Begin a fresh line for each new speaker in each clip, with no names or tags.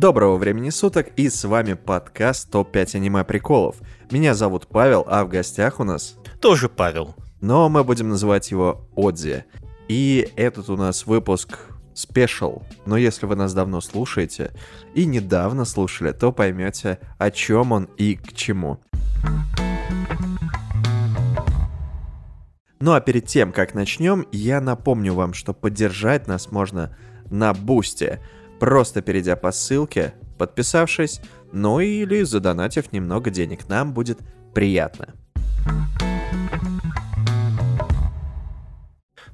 Доброго времени суток, и с вами подкаст ТОП-5 аниме приколов. Меня зовут Павел, а в гостях у нас...
Тоже Павел.
Но мы будем называть его Одзи. И этот у нас выпуск спешл. Но если вы нас давно слушаете и недавно слушали, то поймете, о чем он и к чему. Ну а перед тем, как начнем, я напомню вам, что поддержать нас можно на Бусте, просто перейдя по ссылке, подписавшись, ну или задонатив немного денег. Нам будет приятно.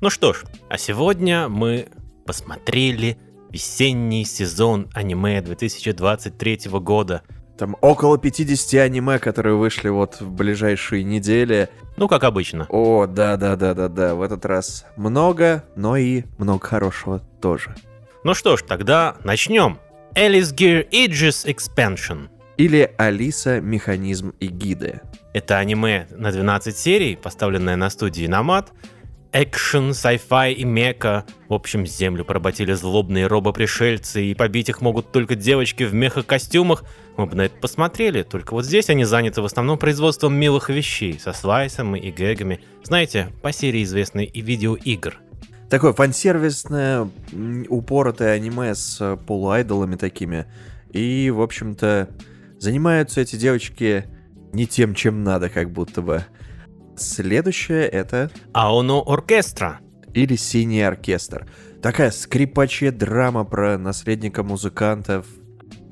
Ну что ж, а сегодня мы посмотрели весенний сезон аниме 2023 года.
Там около 50 аниме, которые вышли вот в ближайшие недели.
Ну, как обычно.
О, да-да-да-да-да, в этот раз много, но и много хорошего тоже.
Ну что ж, тогда начнем. Alice Gear Aegis Expansion.
Или Алиса, Механизм и Гиды.
Это аниме на 12 серий, поставленное на студии Намат, экшен, sci-fi и мека. В общем, землю поработили злобные робопришельцы, и побить их могут только девочки в мехокостюмах. Мы бы на это посмотрели, только вот здесь они заняты в основном производством милых вещей, со слайсом и гэгами. Знаете, по серии известной и видеоигр.
Такое фансервисное, упоротое аниме с э, полуайдолами такими. И, в общем-то, занимаются эти девочки не тем, чем надо, как будто бы. Следующее это
Аоно Оркестра.
или Синий оркестр. Такая скрипачья драма про наследника музыкантов.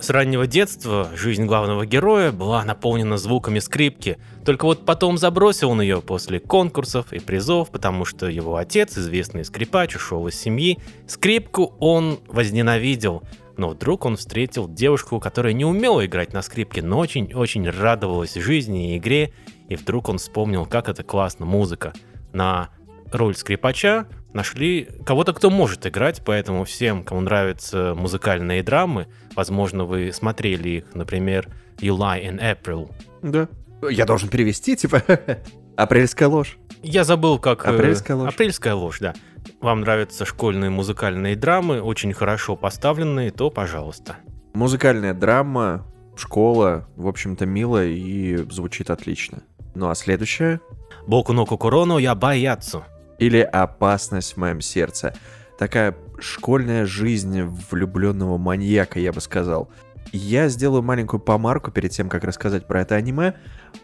С раннего детства жизнь главного героя была наполнена звуками скрипки, только вот потом забросил он ее после конкурсов и призов, потому что его отец, известный скрипач, ушел из семьи. Скрипку он возненавидел, но вдруг он встретил девушку, которая не умела играть на скрипке, но очень-очень радовалась жизни и игре, и вдруг он вспомнил, как это классно, музыка. На роль скрипача нашли кого-то, кто может играть, поэтому всем, кому нравятся музыкальные драмы, возможно, вы смотрели их, например, July and April.
Да. Я должен перевести, типа, апрельская ложь.
Я забыл, как... э,
Апрельская ложь.
Апрельская ложь, да. Вам нравятся школьные музыкальные драмы, очень хорошо поставленные, то пожалуйста.
Музыкальная драма, школа, в общем-то, мило и звучит отлично. Ну а следующее?
Боку но Кукуроно я боятся.
Или «Опасность в моем сердце». Такая школьная жизнь влюбленного маньяка, я бы сказал. Я сделаю маленькую помарку перед тем, как рассказать про это аниме.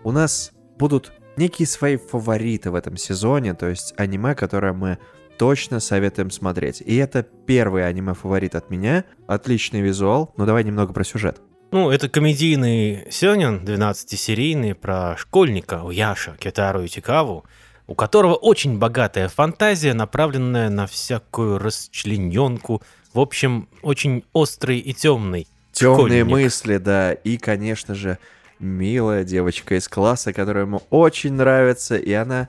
У нас будут некие свои фавориты в этом сезоне, то есть аниме, которое мы точно советуем смотреть. И это первый аниме-фаворит от меня. Отличный визуал. Ну давай немного про сюжет.
Ну, это комедийный сёнэн, 12-серийный, про школьника Уяша Кетару Итикаву, у которого очень богатая фантазия, направленная на всякую расчлененку. В общем, очень острый и темный.
Темные
школьник.
мысли, да. И, конечно же, милая девочка из класса, которая ему очень нравится. И она,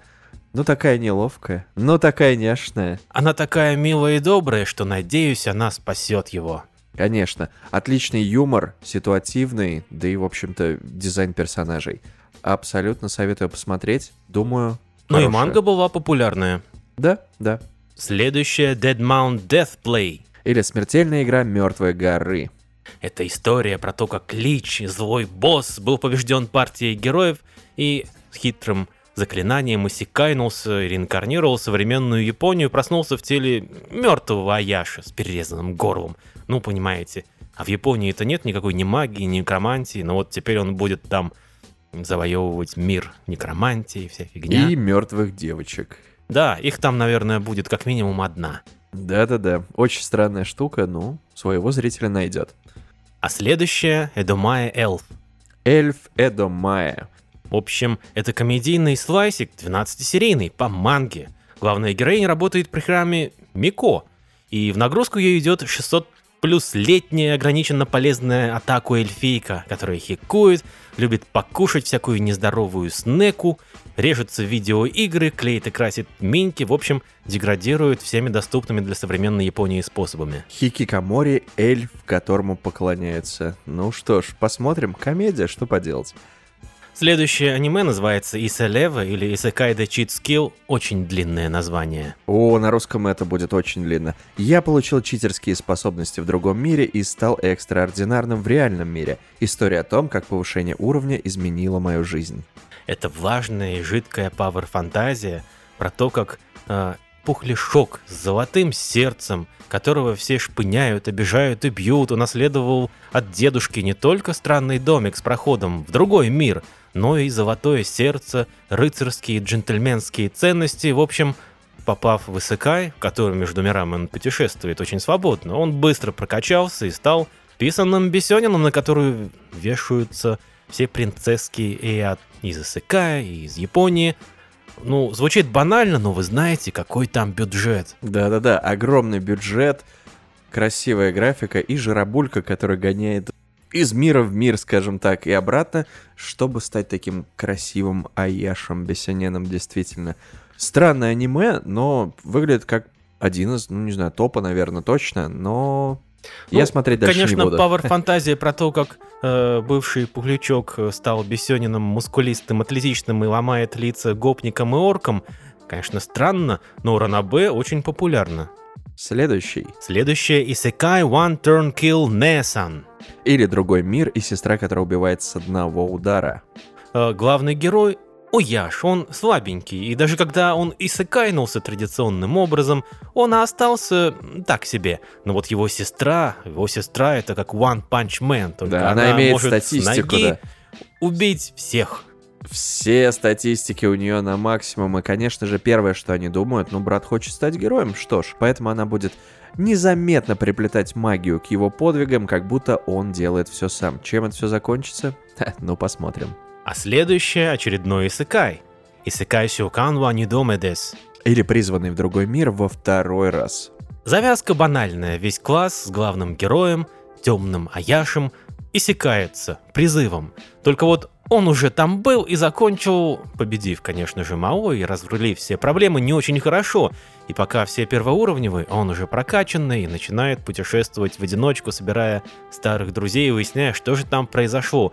ну, такая неловкая, ну, такая нежная.
Она такая милая и добрая, что, надеюсь, она спасет его.
Конечно, отличный юмор, ситуативный, да и, в общем-то, дизайн персонажей. Абсолютно советую посмотреть. Думаю,
Ну и манга была популярная.
Да, да.
Следующая Dead Mount Death Play.
Или смертельная игра Мертвой горы.
Это история про то, как Лич, злой босс, был побежден партией героев и с хитрым заклинанием иссякайнулся реинкарнировал современную Японию проснулся в теле мертвого Аяши с перерезанным горлом. Ну, понимаете. А в Японии-то нет никакой ни магии, ни некромантии, но вот теперь он будет там завоевывать мир некромантии, вся фигня.
И мертвых девочек.
Да, их там, наверное, будет как минимум одна.
Да-да-да, очень странная штука, ну, своего зрителя найдет.
А следующая — Эдомая.
Эльф Эдо Майя.
В общем, это комедийный слайсик, 12-серийный, по манге. Главная героиня работает при храме Мико, и в нагрузку ей идет 600 плюс летняя ограниченно полезная атаку эльфийка, которая хикует, любит покушать всякую нездоровую снеку, режется в видеоигры, клеит и красит минки, в общем, деградирует всеми доступными для современной Японии способами.
Хикикомори — эльф, которому поклоняются. Ну что ж, посмотрим. Комедия, что поделать.
Следующее аниме называется Iseleve или the Cheat Skill. Очень длинное название.
О, на русском это будет очень длинно. Я получил читерские способности в другом мире и стал экстраординарным в реальном мире. История о том, как повышение уровня изменило мою жизнь.
Это влажная и жидкая пауэр-фантазия про то, как э, пухлешок с золотым сердцем, которого все шпыняют, обижают и бьют, унаследовал от дедушки не только странный домик с проходом в другой мир, но и золотое сердце, рыцарские джентльменские ценности, в общем, попав в Исыкай, в котором между мирами он путешествует очень свободно, он быстро прокачался и стал писанным бесенином, на которую вешаются все принцесски и от из Исыкая, и из Японии. Ну, звучит банально, но вы знаете, какой там бюджет.
Да-да-да, огромный бюджет, красивая графика и жиробулька, которая гоняет из мира в мир, скажем так, и обратно, чтобы стать таким красивым Аяшем Бесененом, действительно. Странное аниме, но выглядит как один из, ну, не знаю, топа, наверное, точно, но
Ну,
я смотреть дальше
Конечно,
не буду.
Power фантазия про то, как э, бывший Пуглячок э, стал бесениным, мускулистым, атлетичным и ломает лица гопникам и оркам, конечно, странно, но Ранабе очень популярна.
Следующий.
Следующее Isekai One Turn Kill Nesan.
Или другой мир и сестра, которая убивает с одного удара.
Э, главный герой Ояш, он слабенький, и даже когда он исыкайнулся традиционным образом, он остался так себе. Но вот его сестра, его сестра это как One Punch Man, только
Да, она имеет
может с
статистику,
ноги
да.
убить всех.
Все статистики у нее на максимум, и, конечно же, первое, что они думают, ну, брат хочет стать героем, что ж, поэтому она будет незаметно приплетать магию к его подвигам, как будто он делает все сам. Чем это все закончится? Ха, ну, посмотрим.
А следующее очередной Исыкай. Исыкай Сюкан ва Нидомедес.
Или призванный в другой мир во второй раз.
Завязка банальная, весь класс с главным героем, темным Аяшем, иссякается призывом. Только вот он уже там был и закончил, победив, конечно же, Мао и разрулив все проблемы не очень хорошо. И пока все первоуровневые, он уже прокачанный и начинает путешествовать в одиночку, собирая старых друзей и выясняя, что же там произошло.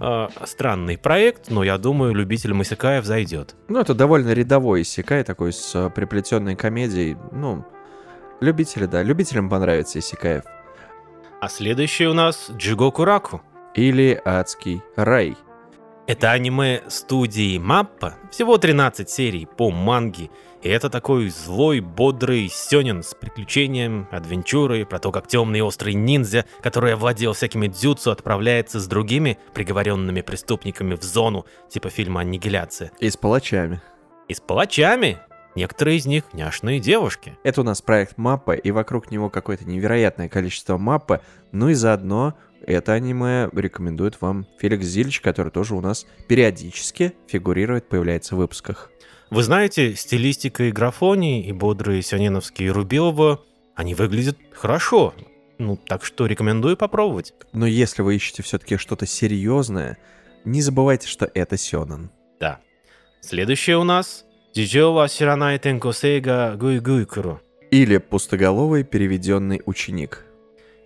А, странный проект, но я думаю, любителям Исекаев зайдет.
Ну, это довольно рядовой иссякай, такой с э, приплетенной комедией. Ну, любители, да, любителям понравится иссякаев.
А следующий у нас Джигоку Раку.
Или адский рай.
Это аниме студии Маппа, всего 13 серий по манге, и это такой злой, бодрый сёнин с приключением, адвенчурой, про то, как темный острый ниндзя, который овладел всякими дзюцу, отправляется с другими приговоренными преступниками в зону, типа фильма «Аннигиляция».
И с палачами.
И с палачами. Некоторые из них няшные девушки.
Это у нас проект маппа, и вокруг него какое-то невероятное количество маппы. Ну и заодно это аниме рекомендует вам Феликс Зильч, который тоже у нас периодически фигурирует, появляется в выпусках.
Вы знаете, стилистика и графоний, и бодрые сёненовские Рубилова, они выглядят хорошо. Ну, так что рекомендую попробовать.
Но если вы ищете все-таки что-то серьезное, не забывайте, что это Сёнэн.
Да. Следующее у нас Джиджо ва Сиранай Тенкосейга Гуй Гуйкуру.
Или пустоголовый переведенный ученик.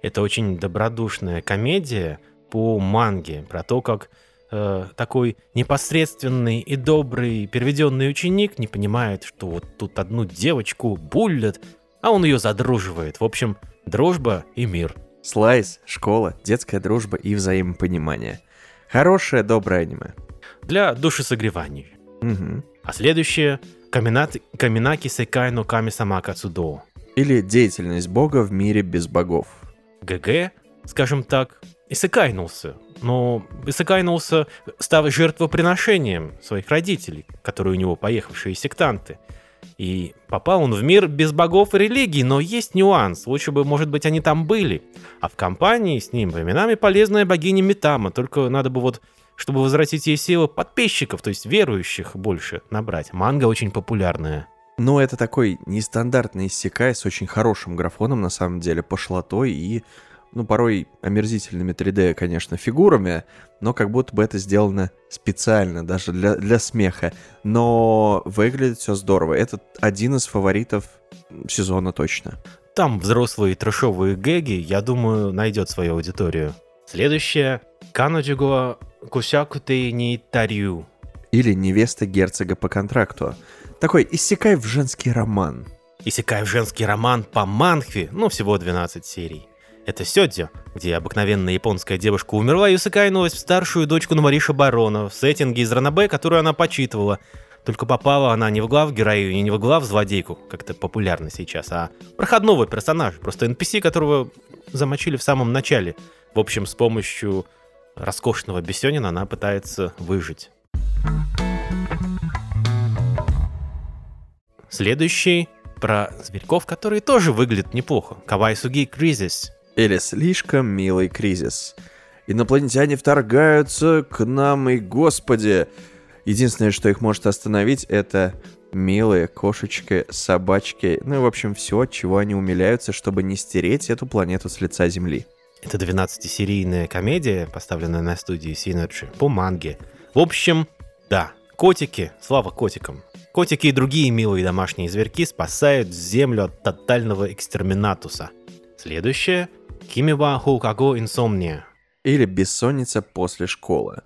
Это очень добродушная комедия по манге про то, как э, такой непосредственный и добрый переведенный ученик не понимает, что вот тут одну девочку буллят, а он ее задруживает. В общем, дружба и мир.
Слайс, школа, детская дружба и взаимопонимание. Хорошее, доброе аниме.
Для душесогревания.
Мгм.
А следующее Каминаки Секай но Ками Кацудо.
Или деятельность бога в мире без богов.
ГГ, скажем так, исыкайнулся. Но исыкайнулся, став жертвоприношением своих родителей, которые у него поехавшие сектанты. И попал он в мир без богов и религий, но есть нюанс. Лучше бы, может быть, они там были. А в компании с ним временами полезная богиня Митама. Только надо бы вот, чтобы возвратить ей силы подписчиков, то есть верующих больше набрать. Манга очень популярная.
Но это такой нестандартный иссякай с очень хорошим графоном, на самом деле, пошлотой и, ну, порой омерзительными 3D, конечно, фигурами, но как будто бы это сделано специально, даже для, для смеха. Но выглядит все здорово. Это один из фаворитов сезона точно.
Там взрослые трэшовые гэги, я думаю, найдет свою аудиторию. Следующее. Канаджиго Кусякутей не тарю.
Или невеста герцога по контракту. Такой иссякай в женский роман.
Иссякай в женский роман по манхве, ну всего 12 серий. Это Сёдзё, где обыкновенная японская девушка умерла и усыкайнулась в старшую дочку Намариша Барона в сеттинге из Ранабе, которую она почитывала. Только попала она не в глав героиню, не в глав злодейку, как это популярно сейчас, а проходного персонажа, просто NPC, которого замочили в самом начале. В общем, с помощью роскошного Бесенина она пытается выжить. Следующий про зверьков, которые тоже выглядят неплохо. Кавай Суги Кризис.
Или слишком милый кризис. Инопланетяне вторгаются к нам, и господи! Единственное, что их может остановить, это милые кошечки, собачки, ну и, в общем, все, от чего они умиляются, чтобы не стереть эту планету с лица Земли.
Это 12-серийная комедия, поставленная на студии Synergy по манге. В общем, да, котики, слава котикам. Котики и другие милые домашние зверьки спасают Землю от тотального экстерминатуса. Следующее – Кимива Хукаго Инсомния.
Или «Бессонница после школы».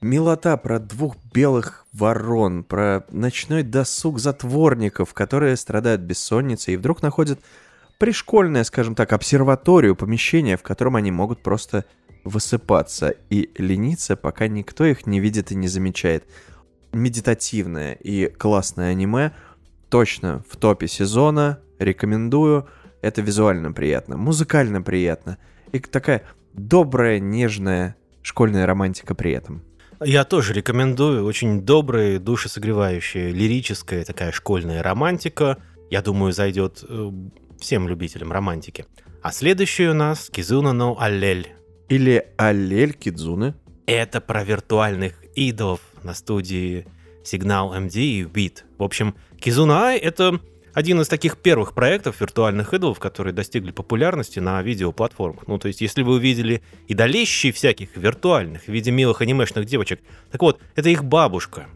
Милота про двух белых ворон, про ночной досуг затворников, которые страдают бессонницей и вдруг находят пришкольное, скажем так, обсерваторию, помещение, в котором они могут просто высыпаться и лениться, пока никто их не видит и не замечает. Медитативное и классное аниме, точно в топе сезона, рекомендую. Это визуально приятно, музыкально приятно и такая добрая, нежная школьная романтика при этом.
Я тоже рекомендую. Очень добрая, душесогревающая, лирическая такая школьная романтика. Я думаю, зайдет э, всем любителям романтики. А следующий у нас Кизуна но Аллель.
Или Аллель Кидзуны.
Это про виртуальных идолов на студии Сигнал MD и Beat. В общем, Кизуна Ай — это один из таких первых проектов виртуальных идолов, которые достигли популярности на видеоплатформах. Ну, то есть, если вы увидели идолищей всяких виртуальных в виде милых анимешных девочек, так вот, это их бабушка.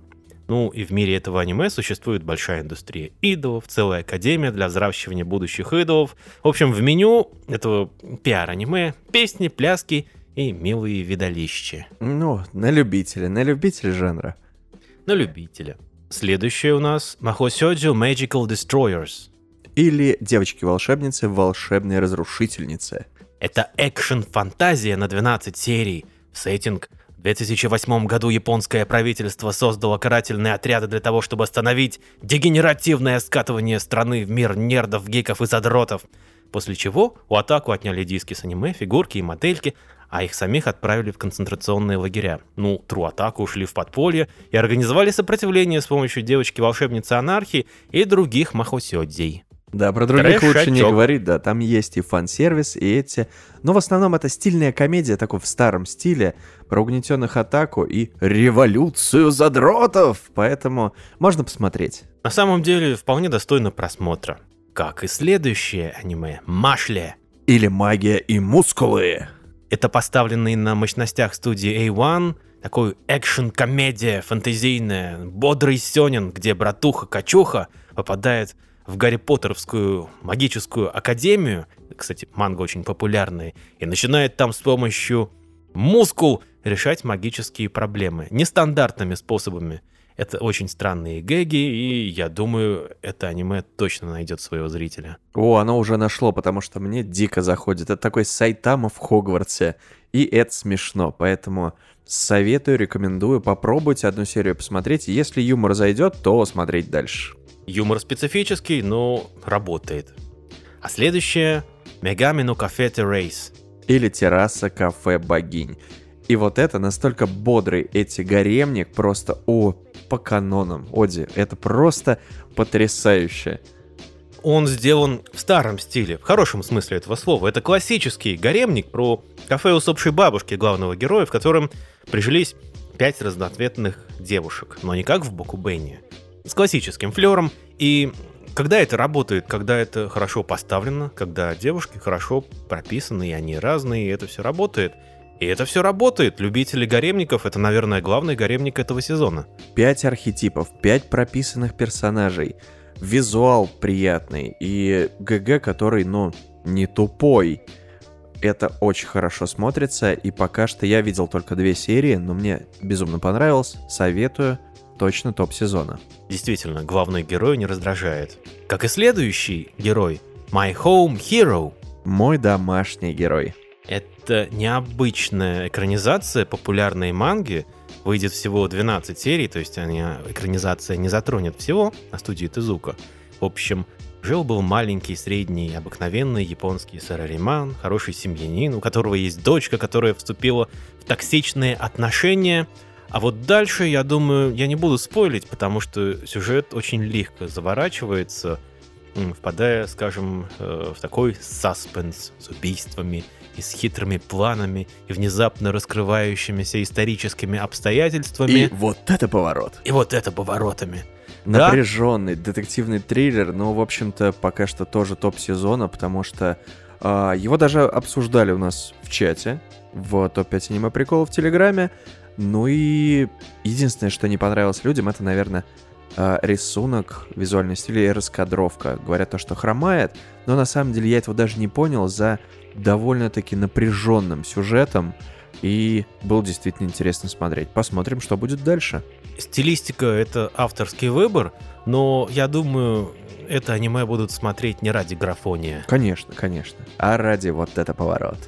Ну, и в мире этого аниме существует большая индустрия идолов, целая академия для взращивания будущих идолов. В общем, в меню этого пиар-аниме песни, пляски и милые видолища.
Ну, на любителя, на любителя жанра.
На любителя. Следующее у нас Махосёджу Magical Destroyers.
Или девочки-волшебницы, волшебные разрушительницы.
Это экшен-фантазия на 12 серий. В сеттинг в 2008 году японское правительство создало карательные отряды для того, чтобы остановить дегенеративное скатывание страны в мир нердов, гиков и задротов. После чего у Атаку отняли диски с аниме, фигурки и модельки, а их самих отправили в концентрационные лагеря. Ну, Тру Атаку ушли в подполье и организовали сопротивление с помощью девочки-волшебницы анархии и других махосёдзей.
Да, про других Трэш лучше не говорить, да, там есть и фан-сервис, и эти... Но в основном это стильная комедия, такой в старом стиле, про угнетенных атаку и революцию задротов, поэтому можно посмотреть.
На самом деле, вполне достойно просмотра. Как и следующее аниме «Машле».
Или «Магия и мускулы».
Это поставленный на мощностях студии A1, такой экшен-комедия фантазийная, бодрый сёнин, где братуха-качуха попадает в Гарри Поттеровскую магическую академию, кстати, манга очень популярная, и начинает там с помощью мускул решать магические проблемы. Нестандартными способами. Это очень странные гэги, и я думаю, это аниме точно найдет своего зрителя.
О, оно уже нашло, потому что мне дико заходит. Это такой Сайтама в Хогвартсе, и это смешно, поэтому советую, рекомендую попробовать одну серию посмотреть. Если юмор зайдет, то смотреть дальше.
Юмор специфический, но работает. А следующее — Megami no Cafe Terrace.
Или терраса кафе богинь. И вот это настолько бодрый эти гаремник, просто о, по канонам. Оди, это просто потрясающе.
Он сделан в старом стиле, в хорошем смысле этого слова. Это классический гаремник про кафе усопшей бабушки главного героя, в котором прижились пять разноцветных девушек, но не как в Бокубене, с классическим флером. И когда это работает, когда это хорошо поставлено, когда девушки хорошо прописаны, и они разные, и это все работает – и это все работает. Любители гаремников — это, наверное, главный гаремник этого сезона.
Пять архетипов, пять прописанных персонажей. Визуал приятный и ГГ, который, ну, не тупой. это очень хорошо смотрится, и пока что я видел только две серии, но мне безумно понравилось. Советую, точно топ сезона.
Действительно, главный герой не раздражает. Как и следующий герой, My Home Hero.
Мой домашний герой.
Это необычная экранизация популярной манги. Выйдет всего 12 серий, то есть они, экранизация не затронет всего на студии Тезука. В общем, Жил-был маленький, средний, обыкновенный японский сарариман, хороший семьянин, у которого есть дочка, которая вступила в токсичные отношения. А вот дальше, я думаю, я не буду спойлить, потому что сюжет очень легко заворачивается, впадая, скажем, э, в такой саспенс с убийствами и с хитрыми планами и внезапно раскрывающимися историческими обстоятельствами.
И вот это поворот.
И вот это поворотами
напряженный да? детективный триллер, но, в общем-то, пока что тоже топ сезона, потому что э, его даже обсуждали у нас в чате, в топ-5 аниме приколов в Телеграме. Ну и единственное, что не понравилось людям, это, наверное, э, рисунок, визуальный стиль и раскадровка. Говорят то, что хромает, но на самом деле я этого даже не понял за довольно-таки напряженным сюжетом. И было действительно интересно смотреть. Посмотрим, что будет дальше.
Стилистика — это авторский выбор, но я думаю, это аниме будут смотреть не ради графония.
Конечно, конечно. А ради вот это поворот.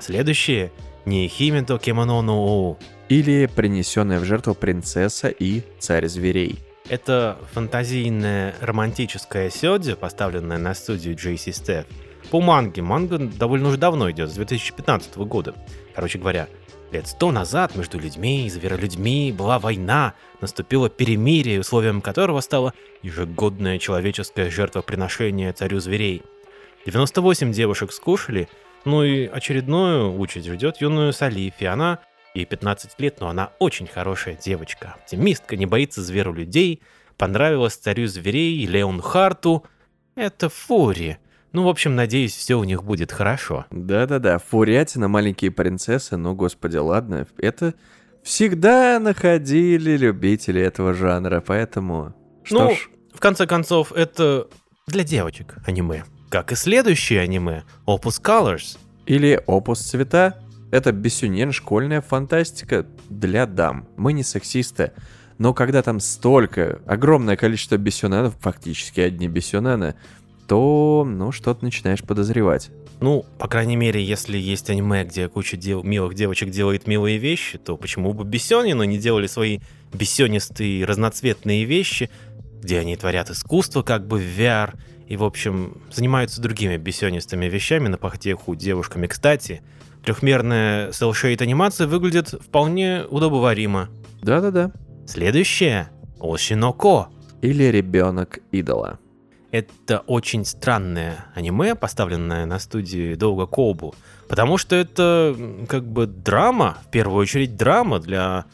Следующее — не Химито Кимоно но
Или принесенная в жертву принцесса и царь зверей.
Это фантазийная романтическая сёдзи, поставленная на студию JC Steph. По манге. Манга довольно уже давно идет, с 2015 года. Короче говоря, Лет сто назад между людьми и зверолюдьми была война, наступило перемирие, условием которого стало ежегодное человеческое жертвоприношение царю зверей. 98 девушек скушали, ну и очередную участь ждет юную Салифи. Она ей 15 лет, но она очень хорошая девочка. Оптимистка, не боится зверу людей, понравилась царю зверей Леон Харту. Это Фури. Ну, в общем, надеюсь, все у них будет хорошо.
Да-да-да, фурятина, маленькие принцессы, ну, господи, ладно, это всегда находили любители этого жанра, поэтому... Что
ну,
ж...
в конце концов, это для девочек аниме. Как и следующее аниме, Opus Colors.
Или Opus Цвета. Это бесюнен школьная фантастика для дам. Мы не сексисты. Но когда там столько, огромное количество бесюненов, фактически одни бесюнены, то, ну, что-то начинаешь подозревать.
Ну, по крайней мере, если есть аниме, где куча дев... милых девочек делает милые вещи, то почему бы бесенину не делали свои бесенистые разноцветные вещи, где они творят искусство как бы в VR, и, в общем, занимаются другими бесенистыми вещами на пахтеху девушками. Кстати, трехмерная cel анимация выглядит вполне удобоваримо.
Да-да-да.
Следующее — Ошиноко.
Или ребенок идола.
Это очень странное аниме, поставленное на студии Долга Кобу, потому что это как бы драма, в первую очередь драма для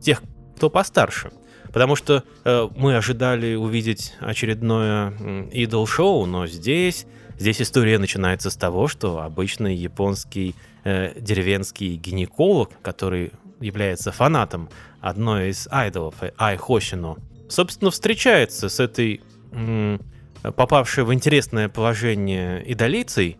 тех, кто постарше. Потому что э, мы ожидали увидеть очередное идол-шоу, но здесь, здесь история начинается с того, что обычный японский э, деревенский гинеколог, который является фанатом одной из айдолов, Ай Хосино, собственно, встречается с этой попавшая в интересное положение идолицей,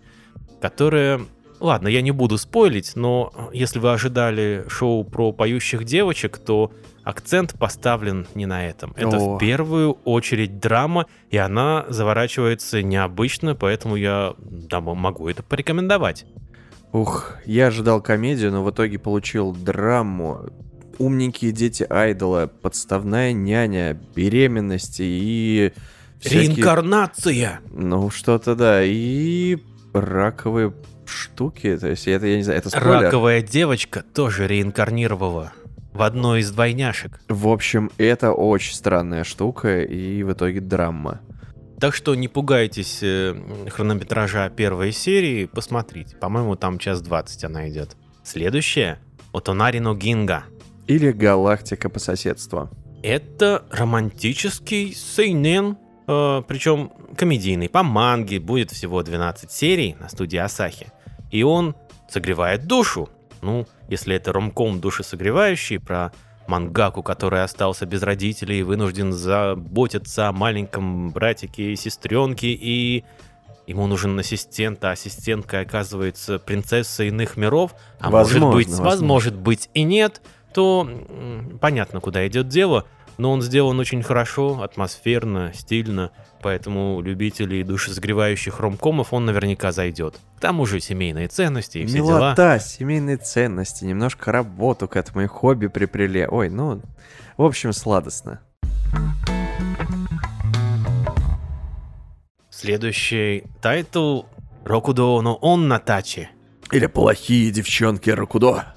которая... Ладно, я не буду спойлить, но если вы ожидали шоу про поющих девочек, то акцент поставлен не на этом. Это О. в первую очередь драма, и она заворачивается необычно, поэтому я да, могу это порекомендовать.
Ух, я ожидал комедию, но в итоге получил драму. Умненькие дети айдола, подставная няня, беременности и
всякие... Реинкарнация!
Ну, что-то да. И раковые штуки. То есть, это, я не знаю, это спойлер.
Раковая девочка тоже реинкарнировала в одной из двойняшек.
В общем, это очень странная штука и в итоге драма.
Так что не пугайтесь э, хронометража первой серии, посмотрите. По-моему, там час двадцать она идет. Следующее — Отонарино Гинга.
Или Галактика по соседству.
Это романтический сейнен причем комедийный, по манге, будет всего 12 серий на студии Асахи. И он согревает душу. Ну, если это ромком душесогревающий про мангаку, который остался без родителей и вынужден заботиться о маленьком братике и сестренке и ему нужен ассистент, а ассистентка оказывается принцесса иных миров, а
Возможно,
может быть,
возможно.
может быть и нет, то понятно, куда идет дело. Но он сделан очень хорошо, атмосферно, стильно, поэтому любителей душесгревающих ромкомов он наверняка зайдет. К тому же семейные ценности и все дела.
Милота, семейные ценности, немножко работу к этому и хобби приплели. Ой, ну, в общем, сладостно.
Следующий тайтл 六道の悪女たち.
Или плохие девчонки Рокудо.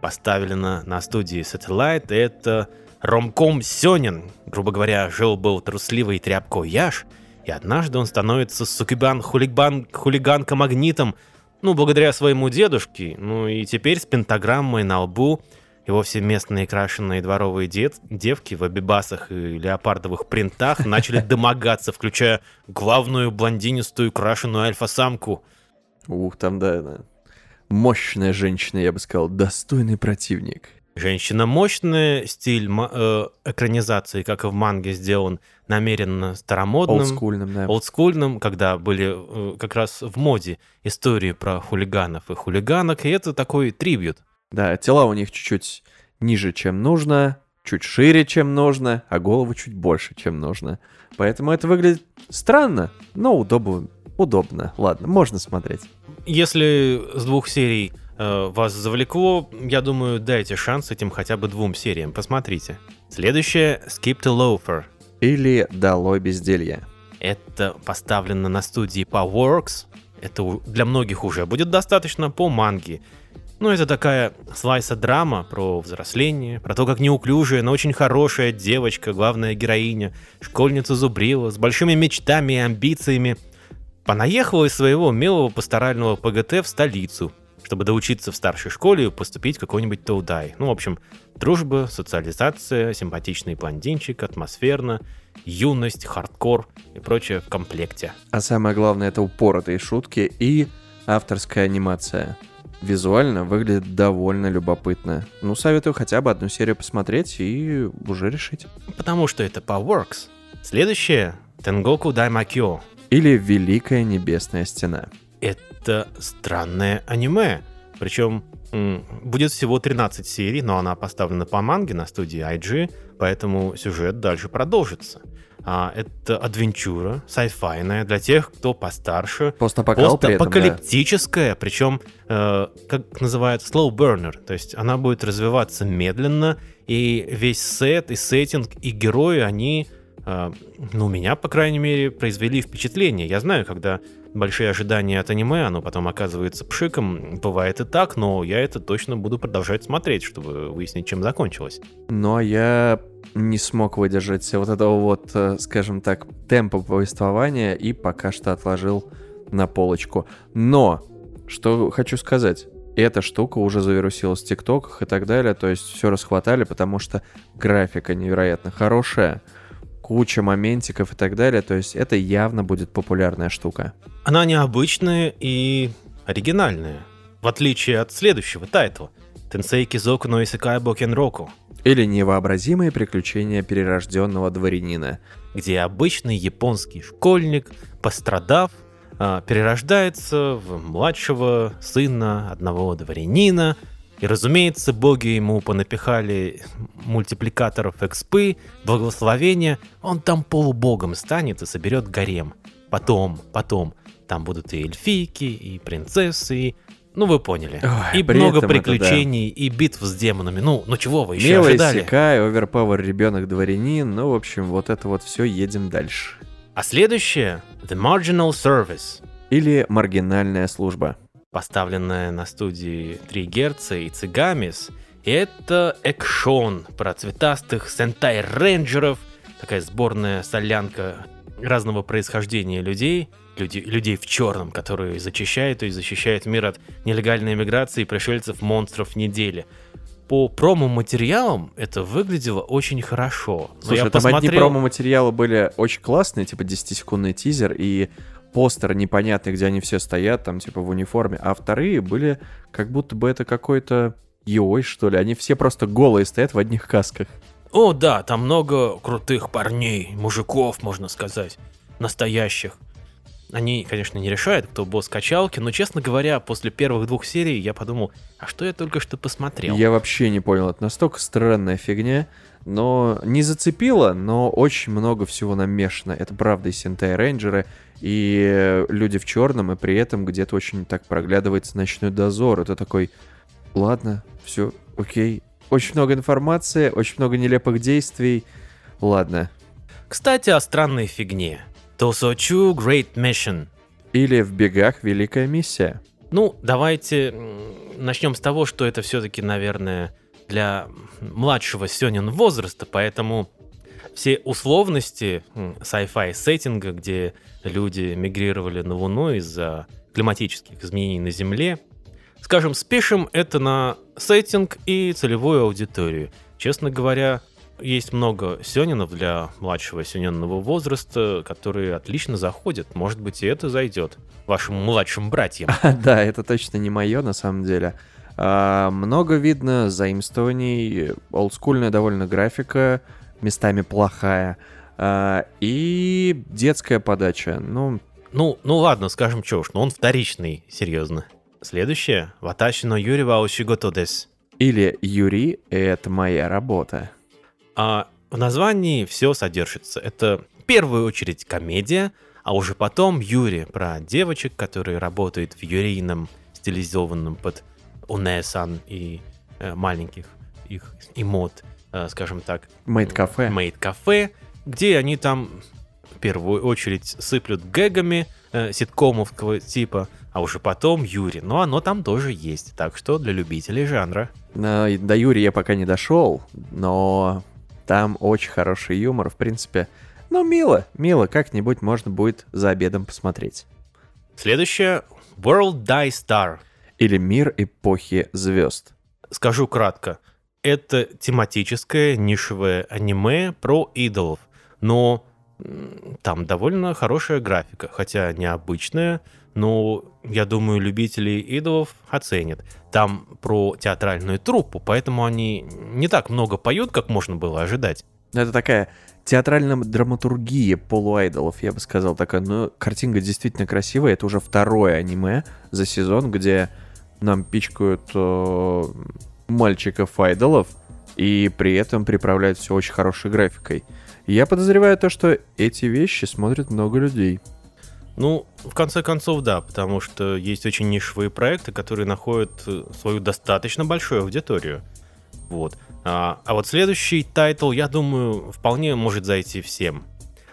поставлена на студии Satellite, это ромком Сёнин. Грубо говоря, жил-был трусливый тряпко Яш, и однажды он становится сукибан хулиган хулиганка-магнитом, ну, благодаря своему дедушке, ну и теперь с пентаграммой на лбу его все местные крашеные дворовые дет- девки в абибасах и леопардовых принтах начали домогаться, включая главную блондинистую крашеную альфа-самку.
Ух, там, да, да. Мощная женщина, я бы сказал, достойный противник.
Женщина мощная, стиль э, экранизации, как и в манге, сделан намеренно старомодным,
Олдскульным, да.
олдскульным, когда были э, как раз в моде истории про хулиганов и хулиганок, и это такой трибют.
Да, тела у них чуть-чуть ниже, чем нужно, чуть шире, чем нужно, а головы чуть больше, чем нужно. Поэтому это выглядит странно, но удобно. Удобно. Ладно, можно смотреть.
Если с двух серий вас завлекло, я думаю, дайте шанс этим хотя бы двум сериям, посмотрите. Следующее — Skip to Loafer.
Или «Долой безделье».
Это поставлено на студии Powerworks. Это для многих уже будет достаточно по манге. Ну, это такая слайса драма про взросление, про то, как неуклюжая, но очень хорошая девочка, главная героиня, школьница Зубрила, с большими мечтами и амбициями, понаехала из своего милого пасторального ПГТ в столицу, чтобы доучиться в старшей школе и поступить в какой-нибудь Тоудай. Ну, в общем, дружба, социализация, симпатичный блондинчик, атмосферно, юность, хардкор и прочее в комплекте.
А самое главное, это упоротые шутки и авторская анимация. Визуально выглядит довольно любопытно. Ну, советую хотя бы одну серию посмотреть и уже решить.
Потому что это Powerworks. Следующее — Тенгоку Даймакё.
Или «Великая небесная стена».
Это странное аниме. Причем будет всего 13 серий, но она поставлена по манге на студии IG, поэтому сюжет дальше продолжится. А, это адвенчура, сайфайная для тех, кто постарше,
Постапокал этом, да.
Постапокалиптическая, причем, э, как называют, slow burner. То есть она будет развиваться медленно, и весь сет, и сеттинг, и герои, они, э, ну, меня, по крайней мере, произвели впечатление. Я знаю, когда большие ожидания от аниме, оно потом оказывается пшиком, бывает и так, но я это точно буду продолжать смотреть, чтобы выяснить, чем закончилось.
Но я не смог выдержать вот этого вот, э, скажем так, темпа повествования и пока что отложил на полочку. Но, что хочу сказать, эта штука уже завирусилась в ТикТоках и так далее, то есть все расхватали, потому что графика невероятно хорошая, куча моментиков и так далее, то есть это явно будет популярная штука.
Она необычная и оригинальная, в отличие от следующего тайтла. Тенсей Кизоку но Исекай Бокенроку,
Или невообразимые приключения перерожденного дворянина.
где обычный японский школьник, пострадав, а, перерождается в младшего сына одного дворянина, и, разумеется, боги ему понапихали мультипликаторов экспы, благословения, он там полубогом станет и соберет гарем. Потом, потом, там будут и эльфийки, и принцессы, и... Ну, вы поняли.
Ой,
и много
этом это да.
приключений, и битв с демонами. Ну, ну чего вы еще
Милый
ожидали?
Сикай, оверпауэр ребенок дворянин, ну, в общем, вот это вот все, едем дальше.
А следующее — The Marginal Service.
Или маргинальная служба.
Поставленная на студии 3 Герц и Цигамис. И это экшон про цветастых сентай-рейнджеров, такая сборная солянка разного происхождения людей, люди, людей в черном, которые зачищают и защищают мир от нелегальной миграции и пришельцев-монстров недели. По промо-материалам это выглядело очень хорошо. Но
Слушай,
я
там одни
посмотрел...
промо-материалы были очень классные, типа 10-секундный тизер и постер непонятный, где они все стоят, там, типа, в униформе, а вторые были как будто бы это какой-то Йой, что ли. Они все просто голые стоят в одних касках.
О, да, там много крутых парней, мужиков, можно сказать, настоящих. Они, конечно, не решают, кто босс качалки, но, честно говоря, после первых двух серий я подумал, а что я только что посмотрел?
Я вообще не понял, это настолько странная фигня, но не зацепило, но очень много всего намешано. Это правда и Сентай Рейнджеры, и люди в черном, и при этом где-то очень так проглядывается ночной дозор. Это такой, ладно, все, окей. Очень много информации, очень много нелепых действий. Ладно.
Кстати, о странной фигне. Тосочу Great Mission.
Или в бегах Великая миссия.
Ну, давайте начнем с того, что это все-таки, наверное, для младшего Сёнин возраста, поэтому все условности sci-fi сеттинга, где люди мигрировали на Луну из-за климатических изменений на Земле, скажем, спешим это на сеттинг и целевую аудиторию. Честно говоря, есть много сёнинов для младшего сёненного возраста, которые отлично заходят. Может быть, и это зайдет вашим младшим братьям.
Да, это точно не мое на самом деле. А, много видно заимствований, олдскульная довольно графика, местами плохая. А, и детская подача. Ну,
ну, ну ладно, скажем чё уж, но он вторичный, серьезно. Следующее. Ваташи но Юри ва дес.
Или Юри — это моя работа.
А в названии все содержится. Это в первую очередь комедия, а уже потом Юри про девочек, которые работают в юрийном, стилизованном под Унесан и э, маленьких их имот, э, скажем так.
Мейд-кафе.
Мейд-кафе, где они там в первую очередь сыплют гэгами э, ситкомовского типа, а уже потом Юри. Но оно там тоже есть, так что для любителей жанра.
До Юри я пока не дошел, но там очень хороший юмор, в принципе. Ну, мило, мило, как-нибудь можно будет за обедом посмотреть.
Следующее — World Die Star.
Или Мир эпохи звезд.
Скажу кратко. Это тематическое нишевое аниме про идолов. Но там довольно хорошая графика, хотя необычная, но я думаю, любители идолов оценят. Там про театральную труппу, поэтому они не так много поют, как можно было ожидать.
Это такая театральная драматургия полуайдолов, я бы сказал. Такая, ну, картинка действительно красивая. Это уже второе аниме за сезон, где нам пичкают э, мальчиков-айдолов, и при этом приправляют все очень хорошей графикой. Я подозреваю то, что эти вещи смотрят много людей.
Ну, в конце концов, да, потому что есть очень нишевые проекты, которые находят э, свою достаточно большую аудиторию. Вот. А, а вот следующий тайтл, я думаю, вполне может зайти всем.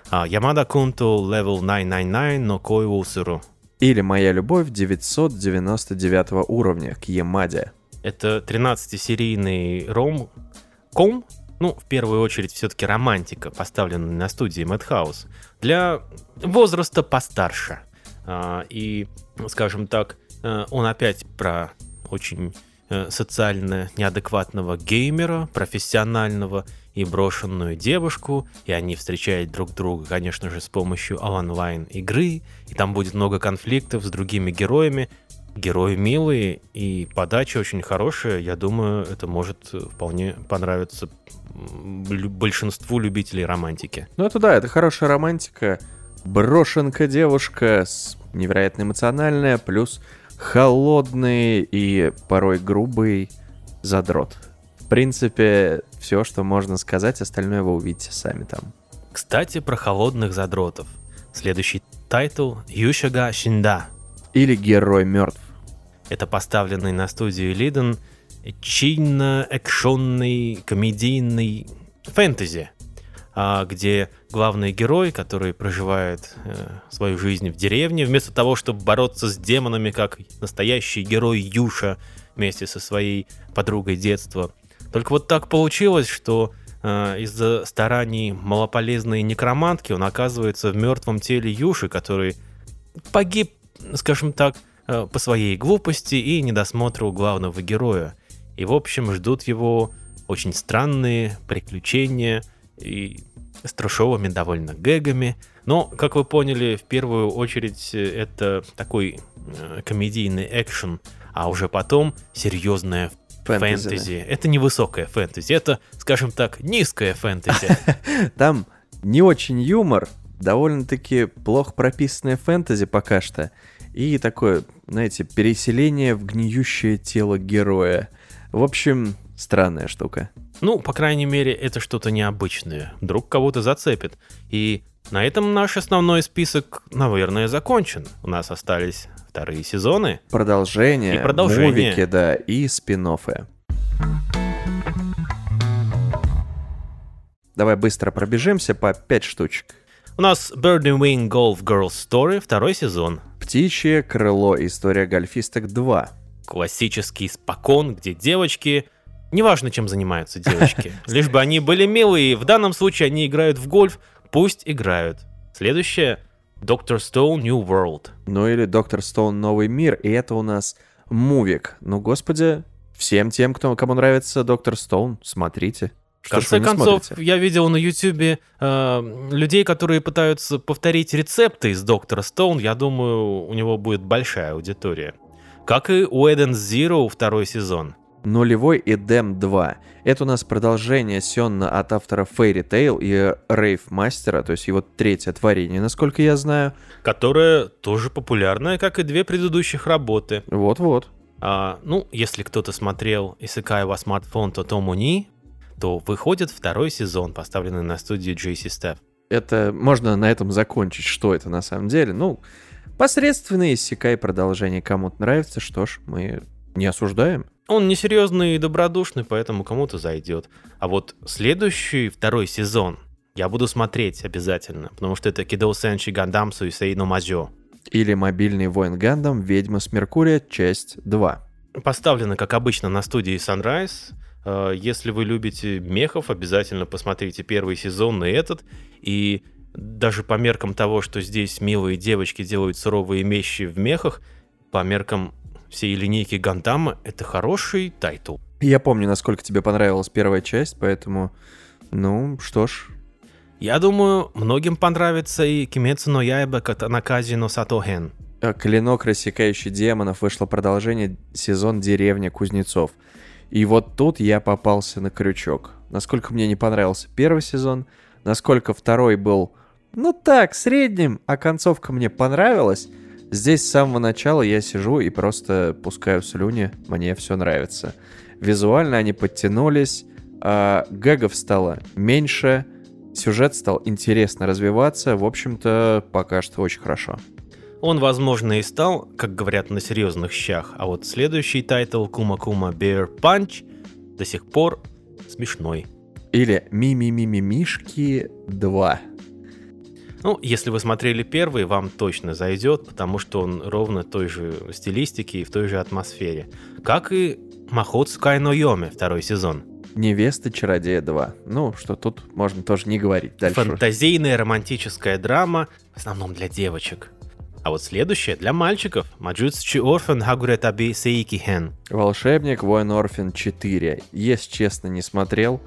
А, 山田くんと Level 999 の恋をする.
Или «Моя любовь» 999 уровня к Ямаде.
Это 13-серийный ром-ком, ну, в первую очередь, все-таки романтика, поставленная на студии Madhouse, для возраста постарше. А, и, скажем так, э, он опять про очень э, социально неадекватного геймера, профессионального и брошенную девушку, и они встречают друг друга, конечно же, с помощью онлайн-игры, и там будет много конфликтов с другими героями, Герои милые и подача очень хорошая. Я думаю, это может вполне понравиться большинству любителей романтики.
Ну это да, это хорошая романтика. Брошенка девушка с невероятно эмоциональная, плюс холодный и порой грубый задрот. В принципе, все, что можно сказать, остальное вы увидите сами там.
Кстати, про холодных задротов. Следующий тайтл 勇者が死んだ
или Герой мертв.
Это поставленный на студию Liden чинно-экшонный комедийный фэнтези, а, где главный герой, который проживает э, свою жизнь в деревне, вместо того, чтобы бороться с демонами, как настоящий герой Юша вместе со своей подругой детства. Только вот так получилось, что э, из-за стараний малополезной некромантки он оказывается в мертвом теле Юши, который погиб скажем так, э, по своей глупости и недосмотру главного героя. И, в общем, ждут его очень странные приключения и с трешовыми довольно гэгами. Но, как вы поняли, в первую очередь э, это такой э, комедийный экшен, а уже потом серьезная фэнтези. фэнтези. Это не высокая фэнтези, это, скажем так, низкая фэнтези.
Там не очень юмор, довольно-таки плохо прописанное фэнтези пока что. И такое, знаете, переселение в гниющее тело героя. В общем, странная штука.
Ну, по крайней мере, это что-то необычное. Вдруг кого-то зацепит. И на этом наш основной список, наверное, закончен. У нас остались вторые сезоны.
Продолжение,
И продолжение.
мувики, да, и спин -оффы. Давай быстро пробежимся по 5 штучек.
У нас Birdie Wing Golf Girls Story, второй сезон.
Птичье крыло. История гольфисток 2.
Классический спокон, где девочки... Неважно, чем занимаются девочки. Лишь бы они были милые. В данном случае они играют в гольф. Пусть играют. Следующее. Доктор Stone New World.
Ну или Доктор Стоун Новый мир. И это у нас мувик. Ну, господи, всем тем, кто, кому нравится Доктор Стоун, смотрите.
В конце концов,
смотрите?
я видел на Ютубе э, людей, которые пытаются повторить рецепты из Доктора Стоун. Я думаю, у него будет большая аудитория. Как и у Эден Zero второй сезон.
Нулевой Эдем 2. Это у нас продолжение Сённа от автора Fairy Tail и Рейв Мастера, то есть его третье творение, насколько я знаю.
Которая тоже популярная, как и две предыдущих работы.
Вот-вот.
А, ну, если кто-то смотрел Исекай wa смартфон то Тому Ни, то выходит второй сезон, поставленный на студию JC Step.
Это можно на этом закончить, что это на самом деле. Ну, посредственное иссякай продолжение кому-то нравится, что ж, мы не осуждаем.
Он несерьезный и добродушный, поэтому кому-то зайдет. А вот следующий, второй сезон, я буду смотреть обязательно, потому что это Кидо Сенши Гандам Суисей но Мазё.
Или мобильный воин Гандам Ведьма с Меркурия, часть 2.
Поставлено, как обычно, на студии Sunrise. Э, Если вы любите мехов, обязательно посмотрите первый сезон и этот. И даже по меркам того, что здесь милые девочки делают суровые вещи в мехах, по меркам всей линейки Гандама, это хороший тайтл.
Я помню, насколько тебе понравилась первая часть, поэтому, ну, что ж,
Я думаю, многим понравится и Кимецу но Яйба Катанакази но Сатоген.
э, «Клинок, рассекающий демонов» вышло продолжение сезон «Деревня Кузнецов». И вот тут я попался на крючок. Насколько мне не понравился первый сезон, насколько второй был, ну так, средним, а концовка мне понравилась, здесь с самого начала я сижу и просто пускаю слюни, мне все нравится. Визуально они подтянулись, а гэгов стало меньше, сюжет стал интересно развиваться, в общем-то, пока что очень хорошо.
Он, возможно, и стал, как говорят, на серьезных щах, а вот следующий тайтл くまクマ Bear Punch до сих пор смешной.
Или Ми-ми-ми-ми-мишки 2.
Ну, если вы смотрели первый, вам точно зайдет, потому что он ровно той же стилистики и в той же атмосфере. Как и Махот Скайно Йоме второй сезон.
Невеста чародея 2. Ну, что тут можно тоже не говорить дальше.
Фантазийная романтическая драма, в основном для девочек. А вот следующее для мальчиков. Маджутсучи Орфен Хагуретаби Сейки Хен.
Волшебник Воин Орфин 4. Если честно, не смотрел.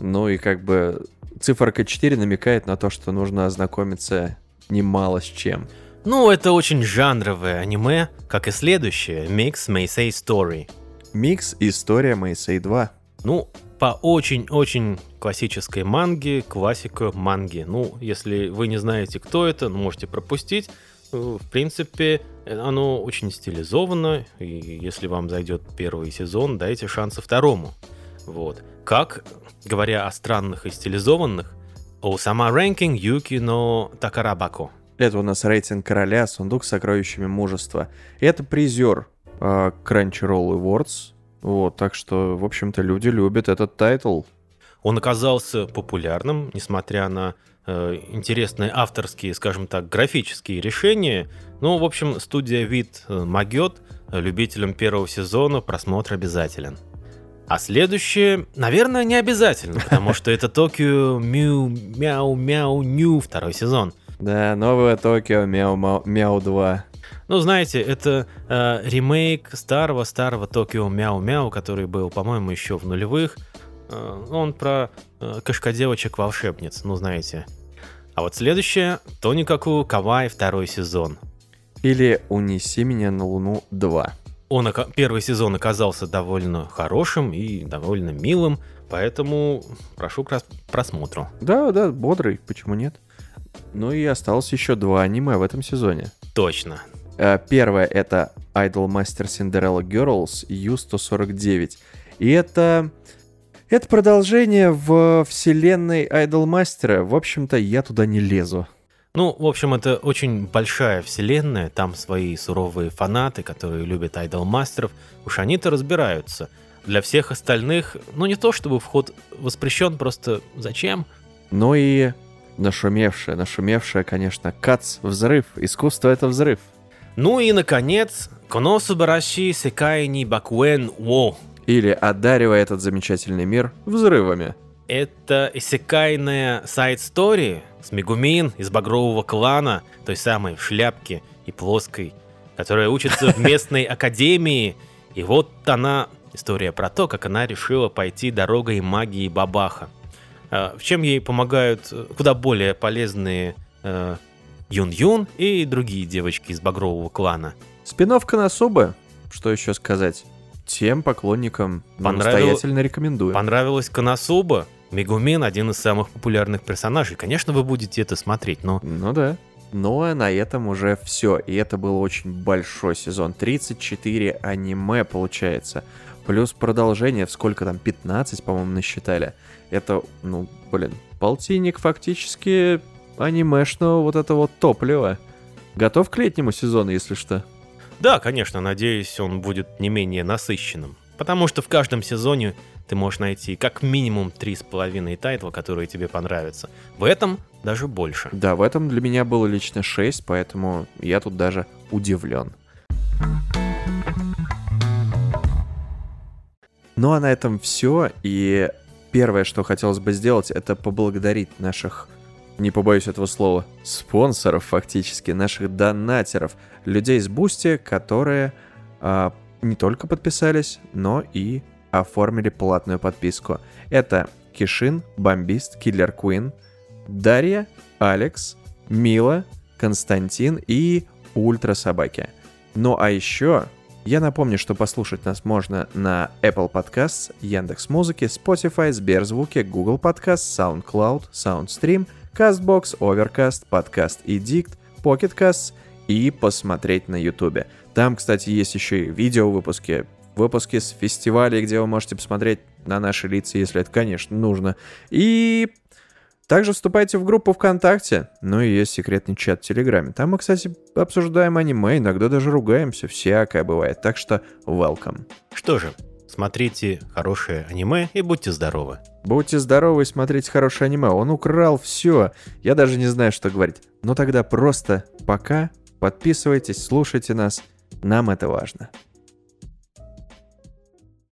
Ну и как бы циферка 4 намекает на то, что нужно ознакомиться немало с чем.
Ну, это очень жанровое аниме, как и следующее, Mix Meisei Story.
Микс История Мэйсей 2.
Ну, по очень-очень классической манге, классика манги. Ну, если вы не знаете, кто это, ну, можете пропустить. В принципе, оно очень стилизовано, и если вам зайдет первый сезон, дайте шансы второму. Вот. Как, говоря о странных и стилизованных, 王様ランキング 勇気の宝箱.
Это у нас рейтинг короля, сундук с сокровищами мужества. И это призер э, Crunchyroll Awards. Вот, так что, в общем-то, люди любят этот тайтл.
Он оказался популярным, несмотря на интересные авторские, скажем так, графические решения. Ну, в общем, студия Wit э, могет, э, любителям первого сезона просмотр обязателен. А следующее, наверное, не обязательно, потому что это Токио Мю Мяу Мяу Ню второй сезон.
Да, новое Токио Мяу Мяу 2.
Ну, знаете, это э, ремейк старого-старого Токио Мяу Мяу, который был, по-моему, еще в нулевых. Э, он про э, кошка-девочек-волшебниц, ну, знаете. А вот следующее Тоникаку Кавай второй сезон.
Или «Унеси меня на Луну 2».
Он, первый сезон оказался довольно хорошим и довольно милым, поэтому прошу к просмотру.
Да, да, бодрый, почему нет? Ну и осталось еще два аниме в этом сезоне.
Точно.
Э, Первое это Idolmaster Cinderella Girls U149. И это... Это продолжение в вселенной Idolmaster. В общем-то, я туда не лезу.
Ну, в общем, это очень большая вселенная, там свои суровые фанаты, которые любят айдолмастеров, уж они-то разбираются. Для всех остальных, ну не то чтобы вход воспрещен, просто зачем?
Ну и нашумевшая, нашумевшая, конечно, Кац, взрыв. Искусство — это взрыв.
Ну и, наконец, Коносубараши Секай ни Бакуэн Во.
Или одаривая этот замечательный мир взрывами.
Это иссякайная сайт-стори с Мегумин из Багрового клана, той самой в шляпке и плоской, которая учится в местной академии. И вот она, история про то, как она решила пойти дорогой магии Бабаха. А, В чем ей помогают э, куда более полезные э, Юн-Юн и другие девочки из Багрового клана.
Спиновка на особо, что еще сказать? Тем поклонникам
Понравил-
настоятельно рекомендую.
Понравилась Коносуба? Мегумин один из самых популярных персонажей. Конечно, вы будете это смотреть, но
Ну да. Ну а на этом уже все. И это был очень большой сезон. 34 аниме получается. Плюс продолжение сколько там, 15, по-моему, насчитали. Это, ну, блин, полтинник фактически анимешного вот этого топлива. Готов к летнему сезону, если что.
Да, конечно, надеюсь, он будет не менее насыщенным. Потому что в каждом сезоне ты можешь найти как минимум три с половиной тайтла, которые тебе понравятся. В этом даже больше.
Да, в этом для меня было лично 6, поэтому я тут даже удивлен. Ну а на этом все. И первое, что хотелось бы сделать, это поблагодарить наших, не побоюсь этого слова, спонсоров фактически, наших донатеров, людей с Бусти, которые а, не только подписались, но и оформили платную подписку. Это Кишин, Бомбист, Киллер Куин, Дарья, Алекс, Мила, Константин и Ультра Собаки. Ну а еще я напомню, что послушать нас можно на Apple Podcasts, Яндекс Музыки, Spotify, Сберзвуки, Google Podcasts, SoundCloud, SoundStream, CastBox, Overcast, Podcast Edict, Pocket Casts и посмотреть на YouTube. Там, кстати, есть еще и видео-выпуски, выпуски с фестивалей, где вы можете посмотреть на наши лица, если это, конечно, нужно. И также вступайте в группу ВКонтакте, ну и есть секретный чат в Телеграме. Там мы, кстати, обсуждаем аниме, иногда даже ругаемся, всякое бывает. Так что welcome.
Что же, смотрите хорошее аниме и будьте здоровы.
Будьте здоровы и смотрите хорошее аниме. Он украл все. Я даже не знаю, что говорить. Но тогда просто пока. Подписывайтесь, слушайте нас. Нам это важно.